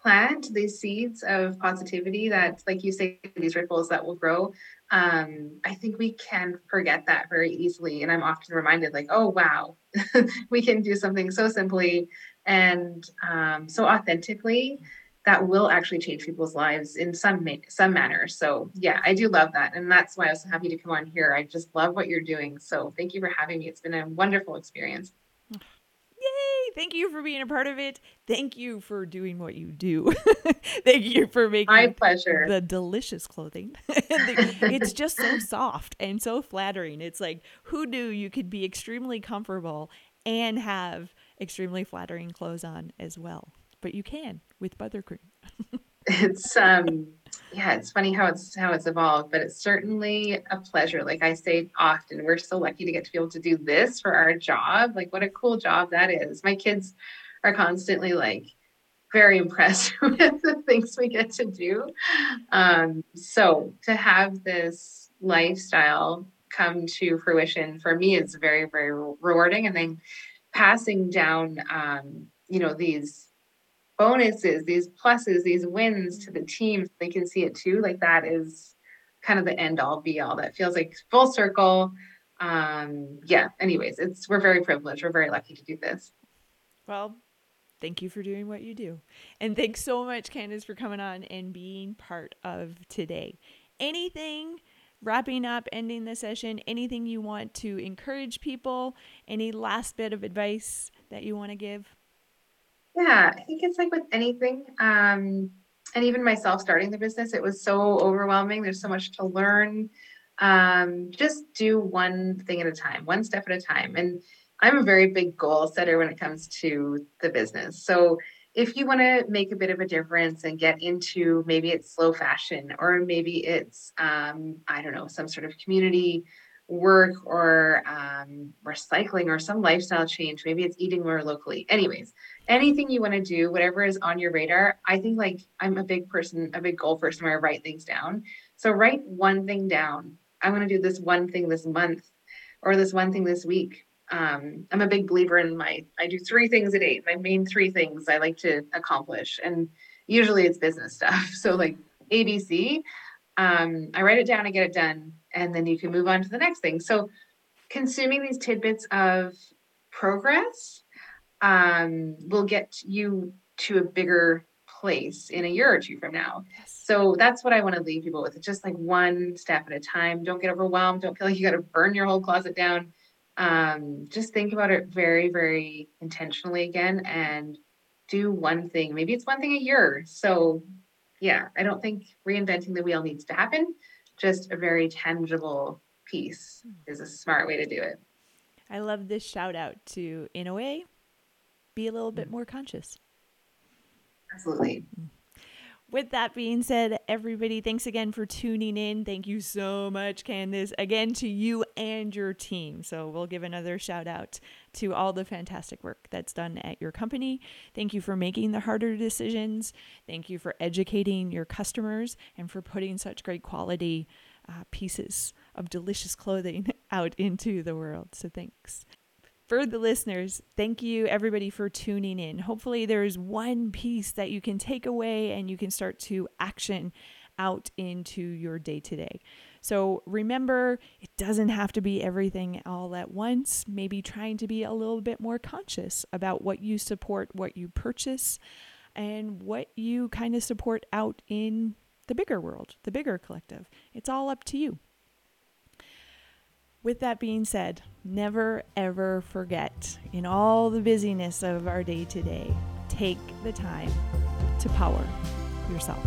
plant these seeds of positivity that, like you say, these ripples that will grow. Um, I think we can forget that very easily. And I'm often reminded, like, oh, wow, we can do something so simply and um, so authentically that will actually change people's lives in some ma- some manner. So yeah, I do love that, and that's why I was so happy to come on here. I just love what you're doing. So thank you for having me. It's been a wonderful experience. Thank you for being a part of it. Thank you for doing what you do. Thank you for making my pleasure the delicious clothing. it's just so soft and so flattering. It's like who knew you could be extremely comfortable and have extremely flattering clothes on as well. But you can with buttercream. it's um yeah, it's funny how it's how it's evolved, but it's certainly a pleasure. Like I say often, we're so lucky to get to be able to do this for our job. Like what a cool job that is. My kids are constantly like very impressed with the things we get to do. Um, so to have this lifestyle come to fruition for me is very, very rewarding. And then passing down, um, you know, these bonuses, these pluses, these wins to the team, they can see it too. Like that is kind of the end all be all. That feels like full circle. Um, yeah. Anyways, it's we're very privileged. We're very lucky to do this. Well, thank you for doing what you do. And thanks so much, Candace, for coming on and being part of today. Anything wrapping up, ending the session, anything you want to encourage people, any last bit of advice that you want to give? Yeah, I think it's like with anything. Um, and even myself starting the business, it was so overwhelming. There's so much to learn. Um, just do one thing at a time, one step at a time. And I'm a very big goal setter when it comes to the business. So if you want to make a bit of a difference and get into maybe it's slow fashion or maybe it's um, I don't know some sort of community work or um, recycling or some lifestyle change. Maybe it's eating more locally. Anyways, anything you want to do, whatever is on your radar. I think like I'm a big person, a big goal person where I write things down. So write one thing down. I'm going to do this one thing this month or this one thing this week. Um, I'm a big believer in my, I do three things a day, my main three things I like to accomplish. And usually it's business stuff. So like ABC, um, I write it down, I get it done and then you can move on to the next thing. So, consuming these tidbits of progress um, will get you to a bigger place in a year or two from now. Yes. So that's what I want to leave people with. It's just like one step at a time. Don't get overwhelmed. Don't feel like you got to burn your whole closet down. Um, just think about it very, very intentionally again and do one thing. Maybe it's one thing a year. So, yeah, I don't think reinventing the wheel needs to happen just a very tangible piece hmm. is a smart way to do it. I love this shout out to, in a way, be a little bit mm. more conscious. Absolutely. Hmm. with that being said, everybody, thanks again for tuning in. Thank you so much, Candace, again to you and your team. So, we'll give another shout out to all the fantastic work that's done at your company. Thank you for making the harder decisions. Thank you for educating your customers and for putting such great quality uh, pieces of delicious clothing out into the world. So, thanks for the listeners, thank you everybody for tuning in. Hopefully, there's one piece that you can take away and you can start to action out into your day to day. So remember, it doesn't have to be everything all at once. Maybe trying to be a little bit more conscious about what you support, what you purchase, and what you kind of support out in the bigger world, the bigger collective. It's all up to you. With that being said, never ever forget in all the busyness of our day to day, take the time to power yourself.